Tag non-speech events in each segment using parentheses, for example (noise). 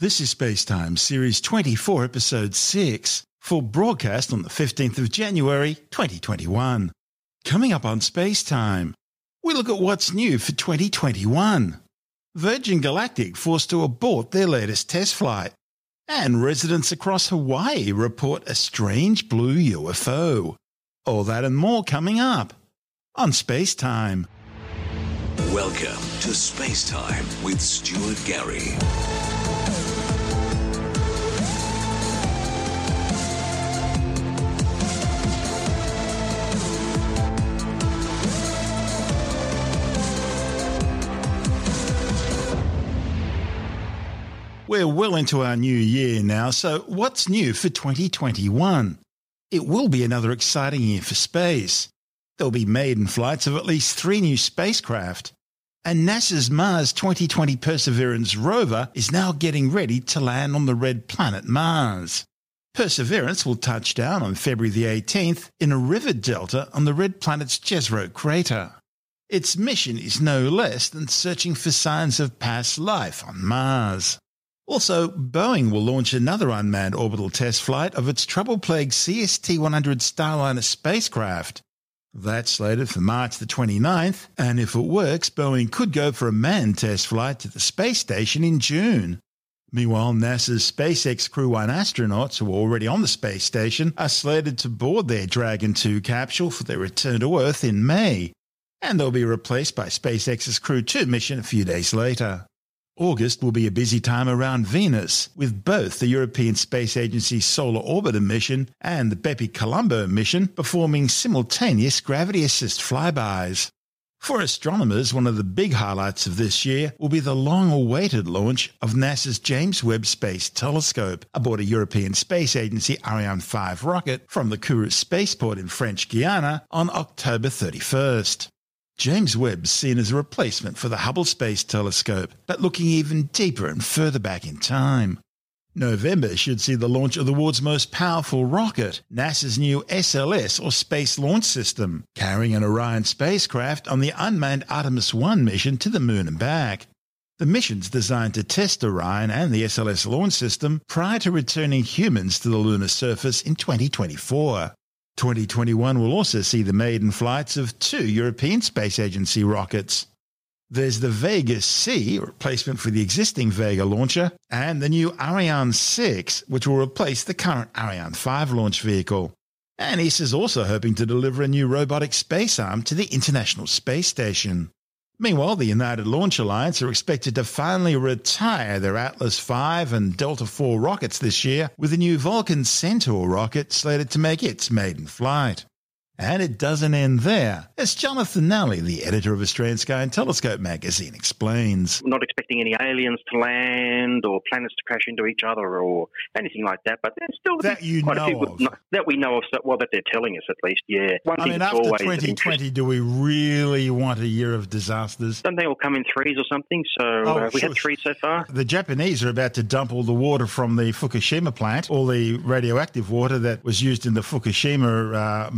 This is Spacetime, Series 24, Episode 6, for broadcast on the 15th of January 2021. Coming up on Spacetime, we look at what's new for 2021. Virgin Galactic forced to abort their latest test flight. And residents across Hawaii report a strange blue UFO. All that and more coming up on Spacetime. Welcome to Space Time with Stuart Gary. We're well into our new year now, so what's new for 2021? It will be another exciting year for space. There'll be maiden flights of at least three new spacecraft. And NASA's Mars 2020 Perseverance rover is now getting ready to land on the red planet Mars. Perseverance will touch down on February the 18th in a river delta on the red planet's Jezero crater. Its mission is no less than searching for signs of past life on Mars. Also, Boeing will launch another unmanned orbital test flight of its trouble-plagued CST-100 Starliner spacecraft. That's slated for March the 29th, and if it works, Boeing could go for a manned test flight to the space station in June. Meanwhile, NASA's SpaceX Crew 1 astronauts who are already on the space station are slated to board their Dragon 2 capsule for their return to Earth in May, and they'll be replaced by SpaceX's Crew 2 mission a few days later. August will be a busy time around Venus, with both the European Space Agency Solar Orbiter mission and the Bepi Colombo mission performing simultaneous gravity assist flybys. For astronomers, one of the big highlights of this year will be the long awaited launch of NASA's James Webb Space Telescope aboard a European Space Agency Ariane 5 rocket from the Kourou spaceport in French Guiana on October 31st. James Webb's seen as a replacement for the Hubble Space Telescope, but looking even deeper and further back in time. November should see the launch of the world's most powerful rocket, NASA's new SLS or Space Launch System, carrying an Orion spacecraft on the unmanned Artemis 1 mission to the moon and back. The mission's designed to test Orion and the SLS launch system prior to returning humans to the lunar surface in 2024. 2021 will also see the maiden flights of two European Space Agency rockets. There's the Vega C, replacement for the existing Vega launcher, and the new Ariane 6, which will replace the current Ariane 5 launch vehicle. And ESA is also hoping to deliver a new robotic space arm to the International Space Station. Meanwhile, the United Launch Alliance are expected to finally retire their Atlas V and Delta IV rockets this year, with a new Vulcan Centaur rocket slated to make its maiden flight. And it doesn't end there, as Jonathan Nally, the editor of Australian Sky and Telescope magazine, explains. We're not expecting any aliens to land or planets to crash into each other or anything like that, but there's still That you quite a few know of. that we know of. Well, that they're telling us at least. Yeah. One I mean, after 2020, do we really want a year of disasters? Don't they all come in threes or something? So Oh, uh, we sure. had three so far. The Japanese are about to dump all the water from the Fukushima plant, all the radioactive water that was used in the Fukushima uh,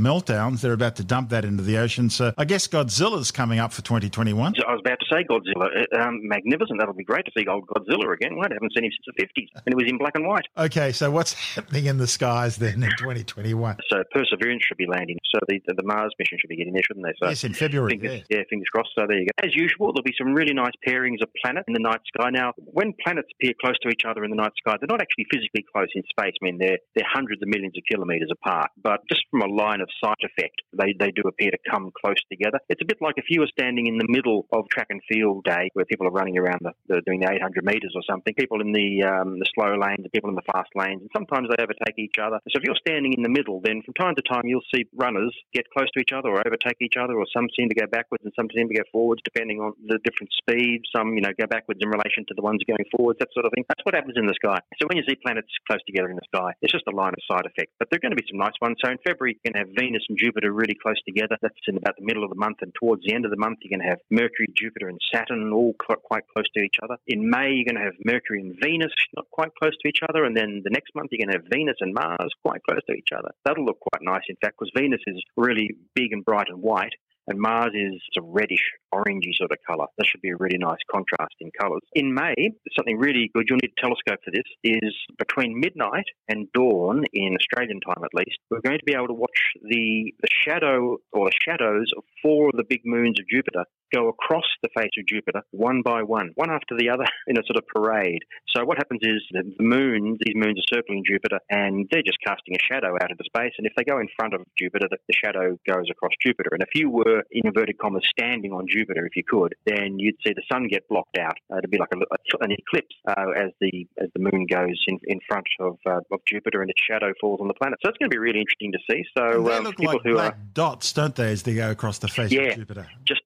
They're about to dump that into the ocean. So I guess Godzilla's coming up for 2021. I was about to say Godzilla. Uh, Um, magnificent. That'll be great to see old Godzilla again. I haven't seen him since the 50s. And it was in black and white. Okay, so what's happening in the skies then in 2021? So Perseverance should be landing. So the, the, the Mars mission should be getting there, shouldn't they? So yes, in February. Fingers, yeah. yeah. fingers crossed. So there you go. As usual, there'll be some really nice pairings of planets in the night sky. Now, when planets appear close to each other in the night sky, they're not actually physically close in space. I mean, they're they're hundreds of millions of kilometres apart. But just from a line of sight effect, they they do appear to come close together. It's a bit like if you were standing in the middle of track and field day, where people are running around the, the doing the 800 metres or something. People in the um, the slow lanes, and people in the fast lanes, and sometimes they overtake each other. So if you're standing in the middle, then from time to time you'll see runners get close to each other or overtake each other, or some seem to go backwards and some seem to go forwards, depending on the different speeds. Some, you know, go backwards in relation to the ones going forwards, that sort of thing. That's what happens in the sky. So when you see planets close together in the sky, it's just a line of sight effect. But there are going to be some nice ones. So in February, you're going to have Venus and Jupiter really close together. That's in about the middle of the month, and towards the end of the month, you're going to have Mercury, Jupiter, and Saturn all quite close to each other. In May, you're going to have Mercury and Venus not quite close to each other, and then the next month, you're going to have Venus and Mars quite close to each other. That'll look quite nice, in fact, because Venus is really big and bright and white. And Mars is a reddish, orangey sort of colour. That should be a really nice contrast in colours. In May, something really good, you'll need a telescope for this, is between midnight and dawn, in Australian time at least, we're going to be able to watch the, the shadow or the shadows of four of the big moons of Jupiter go across the face of Jupiter one by one, one after the other (laughs) in a sort of parade. So what happens is the moons, these moons are circling Jupiter and they're just casting a shadow out into space. And if they go in front of Jupiter, the, the shadow goes across Jupiter. And if you were, in inverted commas, standing on Jupiter, if you could, then you'd see the sun get blocked out. Uh, it'd be like a, a, an eclipse uh, as the as the moon goes in, in front of, uh, of Jupiter and its shadow falls on the planet. So it's going to be really interesting to see. So they um, look like black are, dots, don't they, as they go across the face yeah, of Jupiter? Just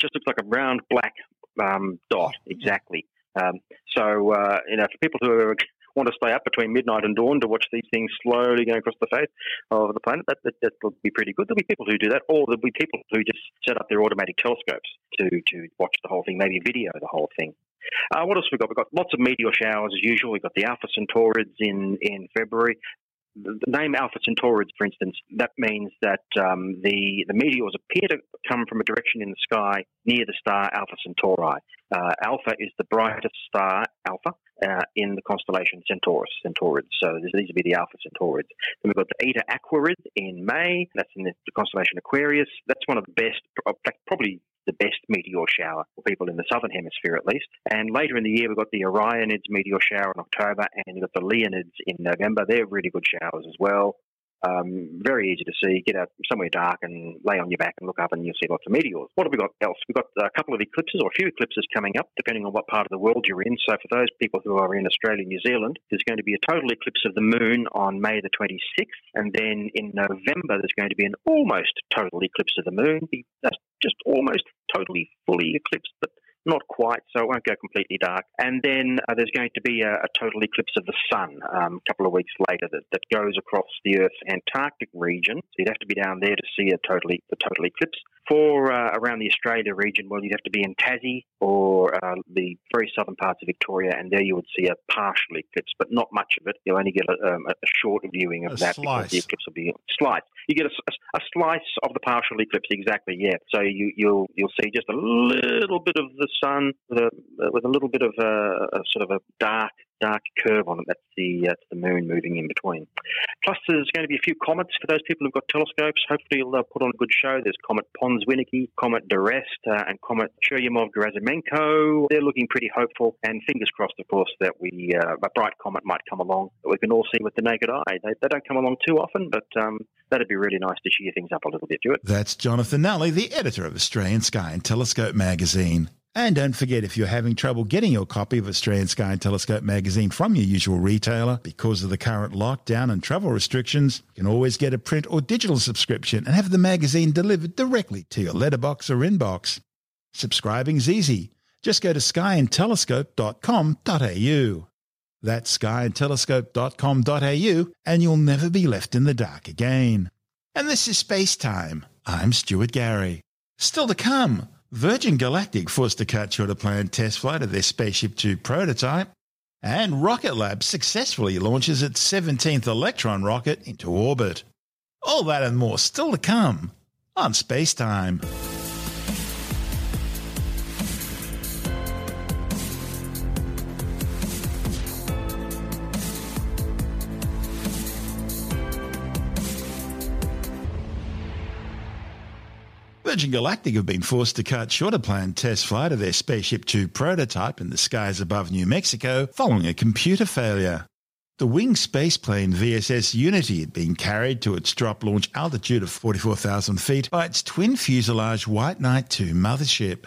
just looks like a round black um, dot, exactly. Um, so, uh, you know, for people who want to stay up between midnight and dawn to watch these things slowly going across the face of the planet, that, that, that will be pretty good. There'll be people who do that, or there'll be people who just set up their automatic telescopes to, to watch the whole thing, maybe video the whole thing. Uh, what else have we got? We've got lots of meteor showers as usual. We've got the Alpha Centaurids in, in February the name Alpha Centaurids, for instance, that means that um, the, the meteors appear to come from a direction in the sky near the star Alpha Centauri. Uh, Alpha is the brightest star, Alpha, uh, in the constellation Centaurus, Centaurids. So these would be the Alpha Centaurids. Then we've got the Eta Aquarids in May. That's in the, the constellation Aquarius. That's one of the best, probably the best meteor shower for people in the southern hemisphere at least. And later in the year, we've got the Orionids meteor shower in October, and you've got the Leonids in November. They're really good showers as well. Um, very easy to see. Get out somewhere dark and lay on your back and look up, and you'll see lots of meteors. What have we got else? We've got a couple of eclipses, or a few eclipses coming up, depending on what part of the world you're in. So, for those people who are in Australia New Zealand, there's going to be a total eclipse of the moon on May the 26th, and then in November there's going to be an almost total eclipse of the moon. That's just almost totally fully eclipsed, not quite, so it won't go completely dark. And then uh, there's going to be a, a, total eclipse of the sun um, a couple of weeks later that, that goes across the Earth's Antarctic region. So you'd have to be down there to see a totally the total eclipse. For uh, around the Australia region, well, you'd have to be in Tassie or uh, the very southern parts of Victoria, and there you would see a partial eclipse, but not much of it. You'll only get a, um, a short viewing of a that slice. because the eclipse will be slice. You get a, a, a, slice of the partial eclipse, exactly. Yeah. So you, you'll you'll see just a little bit of the sun with a with a little bit of a, a sort of a dark dark curve on it. That's the that's the moon moving in between. Plus, there's going to be a few comets for those people who've got telescopes. Hopefully, they'll put on a good show. There's Comet Pons-Winnecke, Comet d'Arrest, uh, and Comet Churyumov-Gerasimenko. They're looking pretty hopeful, and fingers crossed, of course, that we uh, a bright comet might come along that we can all see with the naked eye. They, they don't come along too often, but um, that'd be really nice to cheer things up a little bit, it. That's Jonathan Nally, the editor of Australian Sky and Telescope magazine. And don't forget, if you're having trouble getting your copy of Australian Sky and Telescope magazine from your usual retailer because of the current lockdown and travel restrictions, you can always get a print or digital subscription and have the magazine delivered directly to your letterbox or inbox. Subscribing's easy. Just go to skyandtelescope.com.au. That's skyandtelescope.com.au and you'll never be left in the dark again. And this is Space Time. I'm Stuart Gary. Still to come. Virgin Galactic forced to cut short a planned test flight of their Spaceship Two prototype, and Rocket Lab successfully launches its 17th Electron rocket into orbit. All that and more still to come on Space Time. Virgin Galactic have been forced to cut short a planned test flight of their Spaceship Two prototype in the skies above New Mexico following a computer failure. The winged spaceplane VSS Unity had been carried to its drop launch altitude of 44,000 feet by its twin fuselage White Knight 2 mothership.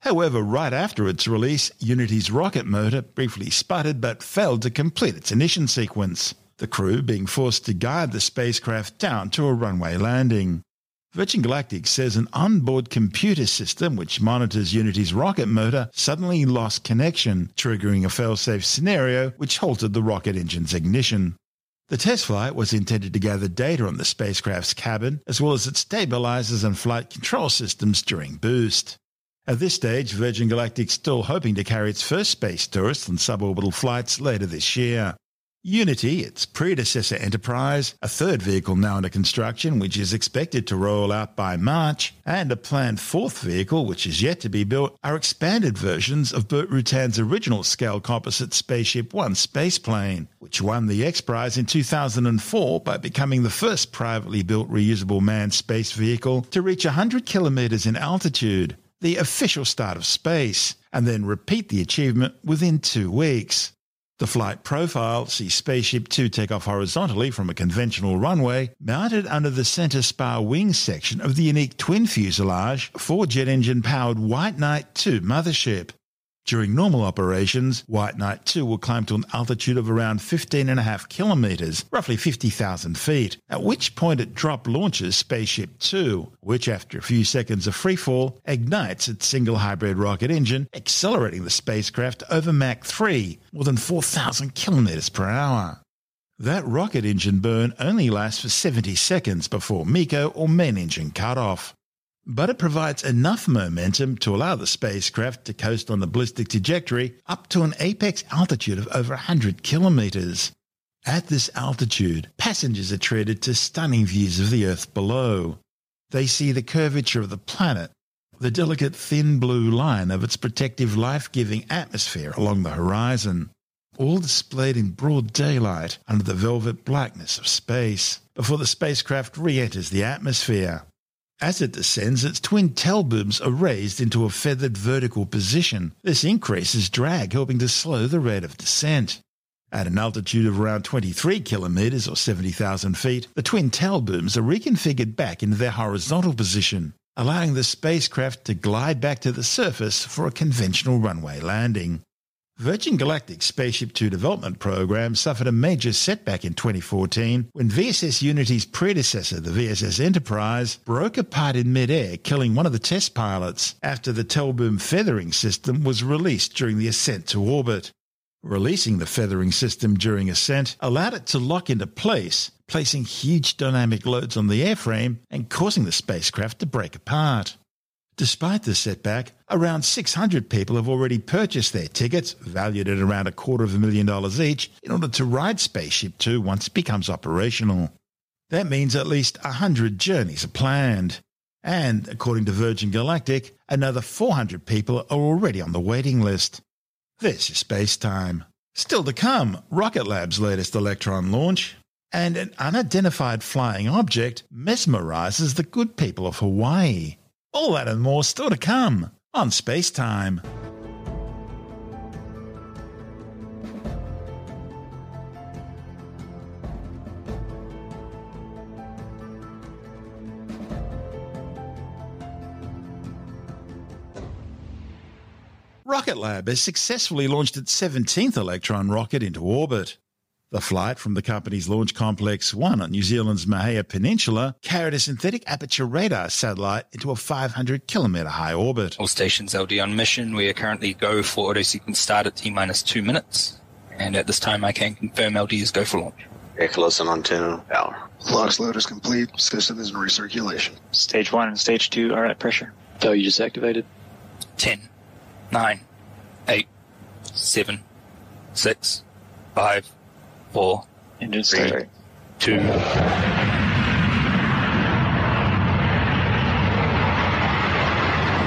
However, right after its release, Unity's rocket motor briefly sputtered but failed to complete its ignition sequence, the crew being forced to guide the spacecraft down to a runway landing. Virgin Galactic says an onboard computer system which monitors Unity's rocket motor suddenly lost connection, triggering a failsafe scenario which halted the rocket engine's ignition. The test flight was intended to gather data on the spacecraft's cabin, as well as its stabilizers and flight control systems during boost. At this stage, Virgin Galactic is still hoping to carry its first space tourists on suborbital flights later this year. Unity, its predecessor Enterprise, a third vehicle now under construction which is expected to roll out by March, and a planned fourth vehicle which is yet to be built are expanded versions of Burt Rutan's original scale composite Spaceship One spaceplane, which won the X Prize in 2004 by becoming the first privately built reusable manned space vehicle to reach 100 kilometers in altitude, the official start of space, and then repeat the achievement within two weeks. The flight profile sees Spaceship Two take off horizontally from a conventional runway, mounted under the center spar wing section of the unique twin fuselage, four jet engine powered White Knight 2 mothership. During normal operations, White Knight 2 will climb to an altitude of around 15.5 kilometers, roughly 50,000 feet, at which point it drop launches Spaceship 2, which after a few seconds of freefall ignites its single hybrid rocket engine, accelerating the spacecraft over Mach 3, more than 4,000 kilometers per hour. That rocket engine burn only lasts for 70 seconds before MECO or main engine cutoff but it provides enough momentum to allow the spacecraft to coast on the ballistic trajectory up to an apex altitude of over 100 kilometers. At this altitude, passengers are treated to stunning views of the Earth below. They see the curvature of the planet, the delicate thin blue line of its protective life giving atmosphere along the horizon, all displayed in broad daylight under the velvet blackness of space, before the spacecraft re enters the atmosphere. As it descends, its twin tail booms are raised into a feathered vertical position. This increases drag, helping to slow the rate of descent. At an altitude of around 23 kilometers or 70,000 feet, the twin tail booms are reconfigured back into their horizontal position, allowing the spacecraft to glide back to the surface for a conventional runway landing. Virgin Galactic's Spaceship Two development program suffered a major setback in 2014 when VSS Unity's predecessor, the VSS Enterprise, broke apart in midair, killing one of the test pilots after the tail boom feathering system was released during the ascent to orbit. Releasing the feathering system during ascent allowed it to lock into place, placing huge dynamic loads on the airframe and causing the spacecraft to break apart. Despite the setback, around 600 people have already purchased their tickets, valued at around a quarter of a million dollars each, in order to ride Spaceship Two once it becomes operational. That means at least 100 journeys are planned. And, according to Virgin Galactic, another 400 people are already on the waiting list. This is Space Time. Still to come, Rocket Lab's latest Electron launch, and an unidentified flying object mesmerizes the good people of Hawaii. All that and more still to come on Space Time. Rocket Lab has successfully launched its 17th Electron rocket into orbit. The flight from the company's Launch Complex 1 on New Zealand's Mahia Peninsula carried a synthetic aperture radar satellite into a 500 kilometre high orbit. All stations LD on mission. We are currently go for auto sequence start at T minus two minutes. And at this time, I can confirm LD is go for launch. Echolos and antenna power. LOX load is complete. System is in recirculation. Stage 1 and Stage 2 are at pressure. Value just activated. 10, 9, 8, 7, 6, 5, four, Engine three, two.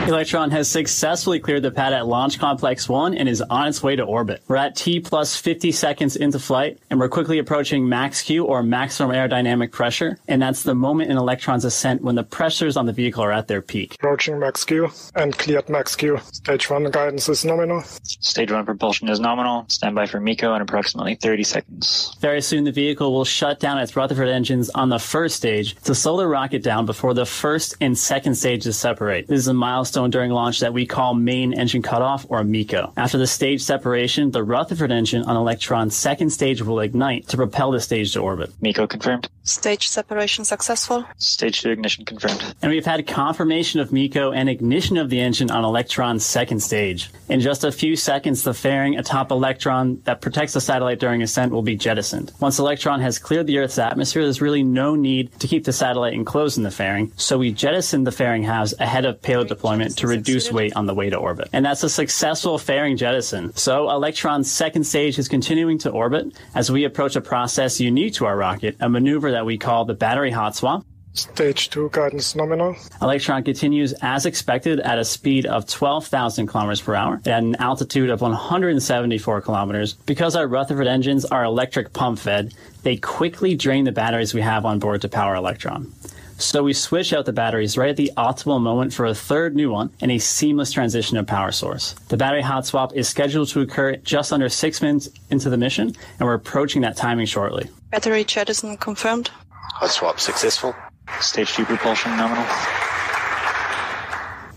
Electron has successfully cleared the pad at Launch Complex 1 and is on its way to orbit. We're at T plus 50 seconds into flight, and we're quickly approaching max Q or maximum aerodynamic pressure, and that's the moment in Electron's ascent when the pressures on the vehicle are at their peak. Approaching max Q and cleared max Q. Stage 1 guidance is nominal. Stage 1 propulsion is nominal. Standby for MECO in approximately 30 seconds. Very soon, the vehicle will shut down its Rutherford engines on the first stage to slow the rocket down before the first and second stages separate. This is a milestone during launch that we call main engine cutoff or MECO. After the stage separation, the Rutherford engine on Electron's second stage will ignite to propel the stage to orbit. MECO confirmed. Stage separation successful. Stage 2 ignition confirmed. And we've had confirmation of MECO and ignition of the engine on Electron's second stage. In just a few seconds, the fairing atop Electron that protects the satellite during ascent will be jettisoned. Once Electron has cleared the Earth's atmosphere, there's really no need to keep the satellite enclosed in the fairing, so we jettison the fairing halves ahead of payload deployment to reduce weight on the way to orbit. And that's a successful fairing jettison. So Electron's second stage is continuing to orbit as we approach a process unique to our rocket, a maneuver that we call the battery hot swap. Stage 2 guidance nominal. Electron continues as expected at a speed of 12,000 kilometers per hour at an altitude of 174 kilometers. Because our Rutherford engines are electric pump fed, they quickly drain the batteries we have on board to power Electron. So we switch out the batteries right at the optimal moment for a third new one and a seamless transition of power source. The battery hot swap is scheduled to occur just under six minutes into the mission, and we're approaching that timing shortly. Battery jettison confirmed. Hot swap successful. Stage 2 propulsion nominal.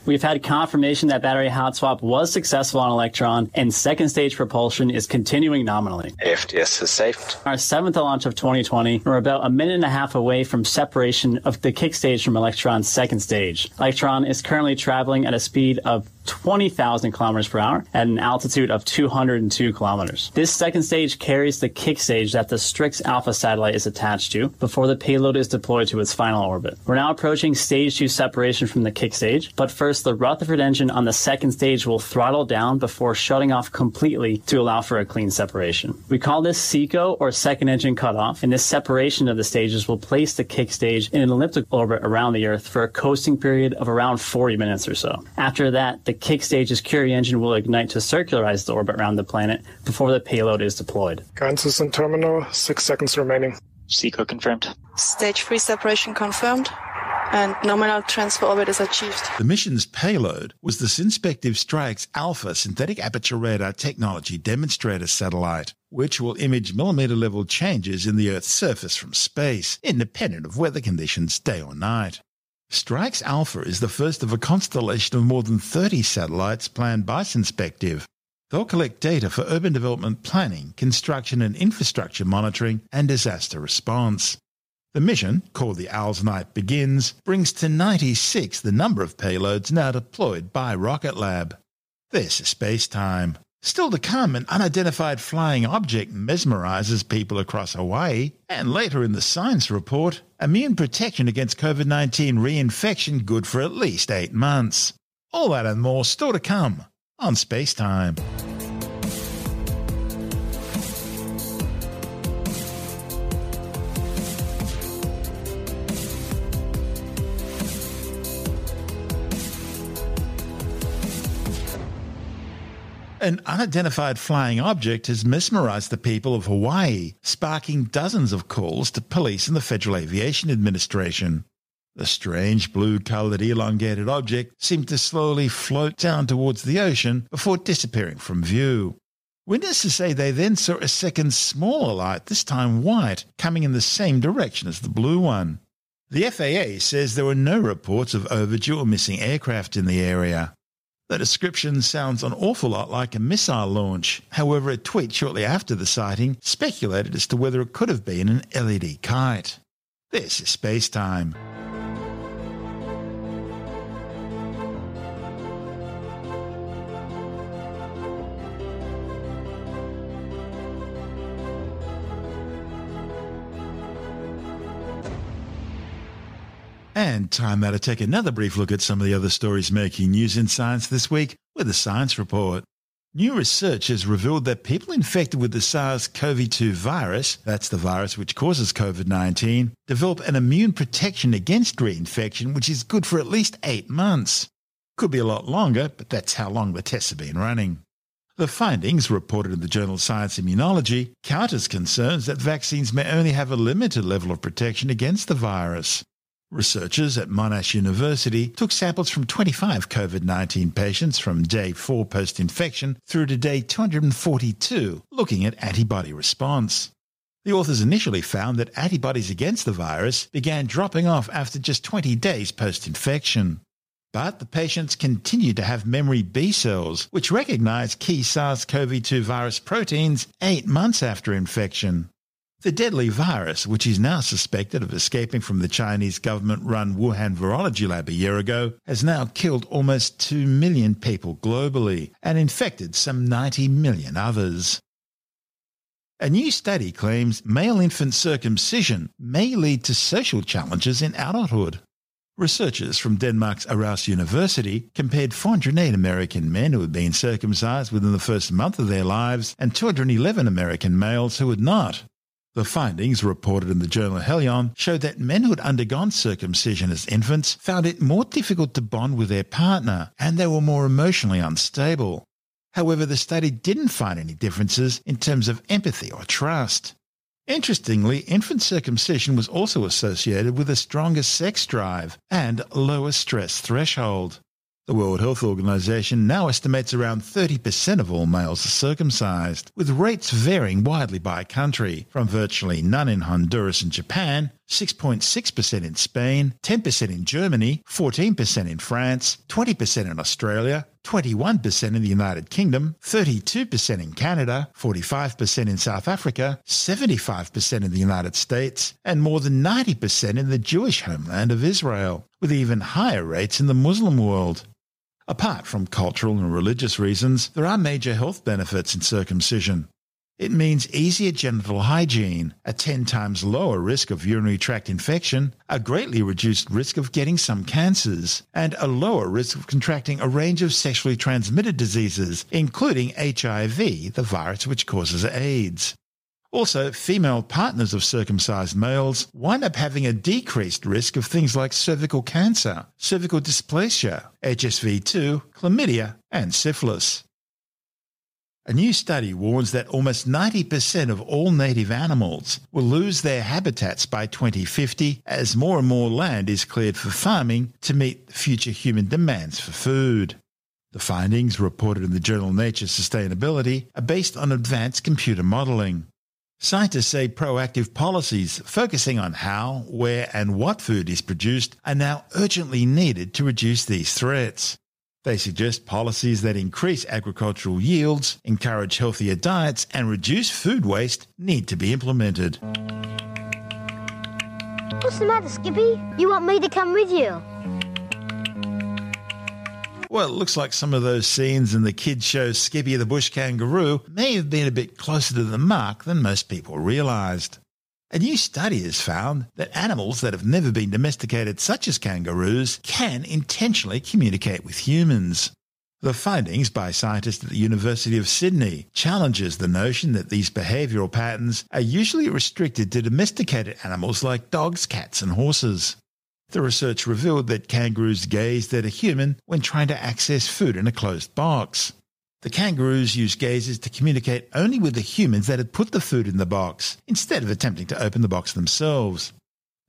We've had confirmation that battery hot swap was successful on Electron, and second stage propulsion is continuing nominally. AFTS is saved. Our seventh launch of 2020, we're about a minute and a half away from separation of the kick stage from Electron's second stage. Electron is currently traveling at a speed of 20,000 kilometers per hour at an altitude of 202 kilometers. This second stage carries the kick stage that the Strix Alpha satellite is attached to before the payload is deployed to its final orbit. We're now approaching stage two separation from the kick stage, but first the Rutherford engine on the second stage will throttle down before shutting off completely to allow for a clean separation. We call this SECO or second engine cutoff, and this separation of the stages will place the kick stage in an elliptical orbit around the Earth for a coasting period of around 40 minutes or so. After that, the kick stage's Curie engine will ignite to circularize the orbit around the planet before the payload is deployed. Guidance is in terminal. Six seconds remaining. SECO confirmed. Stage 3 separation confirmed. And nominal transfer orbit is achieved. The mission's payload was the Synspective Strix Alpha synthetic aperture radar technology demonstrator satellite, which will image millimeter level changes in the Earth's surface from space, independent of weather conditions day or night. Strix Alpha is the first of a constellation of more than 30 satellites planned by Synspective. They'll collect data for urban development planning, construction and infrastructure monitoring, and disaster response. The mission, called the Owl's Night Begins, brings to 96 the number of payloads now deployed by Rocket Lab. This is space time. Still to come, an unidentified flying object mesmerizes people across Hawaii, and later in the science report, immune protection against COVID 19 reinfection good for at least eight months. All that and more still to come on Space Time. An unidentified flying object has mesmerized the people of Hawaii, sparking dozens of calls to police and the Federal Aviation Administration. The strange blue colored elongated object seemed to slowly float down towards the ocean before disappearing from view. Witnesses say they then saw a second smaller light, this time white, coming in the same direction as the blue one. The FAA says there were no reports of overdue or missing aircraft in the area. The description sounds an awful lot like a missile launch. However, a tweet shortly after the sighting speculated as to whether it could have been an LED kite. This is space time. And time now to take another brief look at some of the other stories making news in science this week with a science report. New research has revealed that people infected with the SARS CoV 2 virus, that's the virus which causes COVID 19, develop an immune protection against reinfection, which is good for at least eight months. Could be a lot longer, but that's how long the tests have been running. The findings, reported in the journal Science Immunology, counters concerns that vaccines may only have a limited level of protection against the virus. Researchers at Monash University took samples from 25 COVID 19 patients from day 4 post infection through to day 242, looking at antibody response. The authors initially found that antibodies against the virus began dropping off after just 20 days post infection. But the patients continued to have memory B cells, which recognize key SARS CoV 2 virus proteins eight months after infection. The deadly virus, which is now suspected of escaping from the Chinese government run Wuhan Virology Lab a year ago, has now killed almost 2 million people globally and infected some 90 million others. A new study claims male infant circumcision may lead to social challenges in adulthood. Researchers from Denmark's Aarhus University compared 408 American men who had been circumcised within the first month of their lives and 211 American males who had not. The findings, reported in the journal Heliyon, showed that men who had undergone circumcision as infants found it more difficult to bond with their partner and they were more emotionally unstable. However, the study didn't find any differences in terms of empathy or trust. Interestingly, infant circumcision was also associated with a stronger sex drive and lower stress threshold. The World Health Organization now estimates around 30% of all males are circumcised, with rates varying widely by country, from virtually none in Honduras and Japan, 6.6% in Spain, 10% in Germany, 14% in France, 20% in Australia, 21% in the United Kingdom, 32% in Canada, 45% in South Africa, 75% in the United States, and more than 90% in the Jewish homeland of Israel, with even higher rates in the Muslim world. Apart from cultural and religious reasons, there are major health benefits in circumcision. It means easier genital hygiene, a 10 times lower risk of urinary tract infection, a greatly reduced risk of getting some cancers, and a lower risk of contracting a range of sexually transmitted diseases, including HIV, the virus which causes AIDS. Also, female partners of circumcised males wind up having a decreased risk of things like cervical cancer, cervical dysplasia, HSV2, chlamydia, and syphilis. A new study warns that almost 90% of all native animals will lose their habitats by 2050 as more and more land is cleared for farming to meet future human demands for food. The findings, reported in the journal Nature Sustainability, are based on advanced computer modelling. Scientists say proactive policies focusing on how, where, and what food is produced are now urgently needed to reduce these threats. They suggest policies that increase agricultural yields, encourage healthier diets, and reduce food waste need to be implemented. What's the matter, Skippy? You want me to come with you? Well, it looks like some of those scenes in the kids' show Skippy the Bush Kangaroo may have been a bit closer to the mark than most people realised. A new study has found that animals that have never been domesticated, such as kangaroos, can intentionally communicate with humans. The findings by scientists at the University of Sydney challenges the notion that these behavioural patterns are usually restricted to domesticated animals like dogs, cats and horses. The research revealed that kangaroos gazed at a human when trying to access food in a closed box. The kangaroos used gazes to communicate only with the humans that had put the food in the box, instead of attempting to open the box themselves.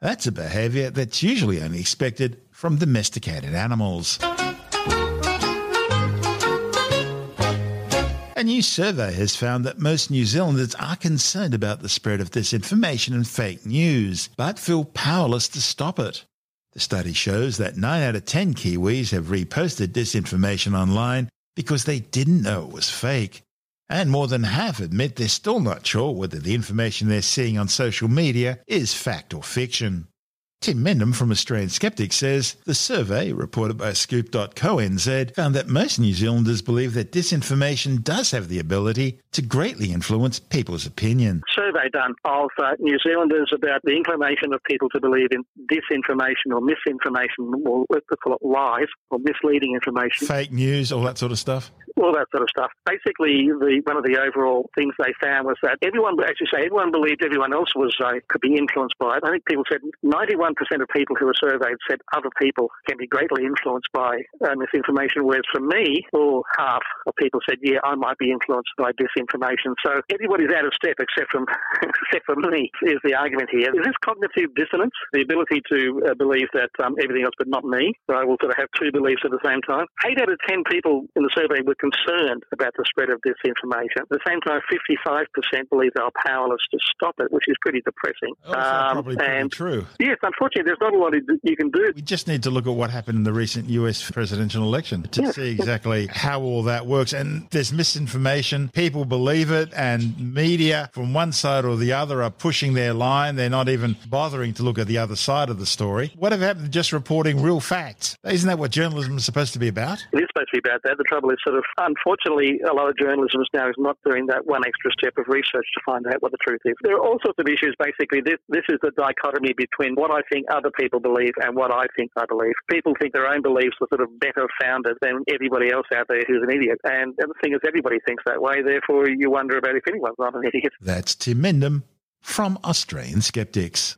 That's a behaviour that's usually only expected from domesticated animals. A new survey has found that most New Zealanders are concerned about the spread of disinformation and fake news, but feel powerless to stop it. The study shows that 9 out of 10 Kiwis have reposted disinformation online because they didn't know it was fake. And more than half admit they're still not sure whether the information they're seeing on social media is fact or fiction. Tim Mendham from Australian Skeptics says the survey, reported by Scoop.co.nz, found that most New Zealanders believe that disinformation does have the ability to greatly influence people's opinion. Survey done of uh, New Zealanders about the inclination of people to believe in disinformation or misinformation, or let's call it lies or misleading information. Fake news, all that sort of stuff all that sort of stuff. Basically, the, one of the overall things they found was that everyone, actually say everyone believed everyone else was uh, could be influenced by it. I think people said 91% of people who were surveyed said other people can be greatly influenced by misinformation, whereas for me, all half of people said, yeah, I might be influenced by disinformation. So everybody's out of step except from (laughs) except for me is the argument here. Is this cognitive dissonance, the ability to uh, believe that um, everything else but not me? So I will sort of have two beliefs at the same time. Eight out of ten people in the survey were concerned about the spread of disinformation. At the same time, 55% believe they are powerless to stop it, which is pretty depressing. Oh, um, probably and true. Yes, unfortunately, there's not a lot you can do. We just need to look at what happened in the recent US presidential election to Yes. see exactly how all that works. And there's misinformation. People believe it, and media from one side or the other are pushing their line. They're not even bothering to look at the other side of the story. What have happened to just reporting real facts? Isn't that what journalism is supposed to be about? It is supposed to be about that. The trouble is, sort of, unfortunately, a lot of journalism now is not doing that one extra step of research to find out what the truth is. There are all sorts of issues. Basically, this this is the dichotomy between what I think other people believe and what I think I believe. People think their own beliefs are sort of better founded than everybody else out there who's an idiot. And the thing is, everybody thinks that way. Therefore, you wonder about if anyone's not an idiot. That's Tim Mendham from Australian Skeptics.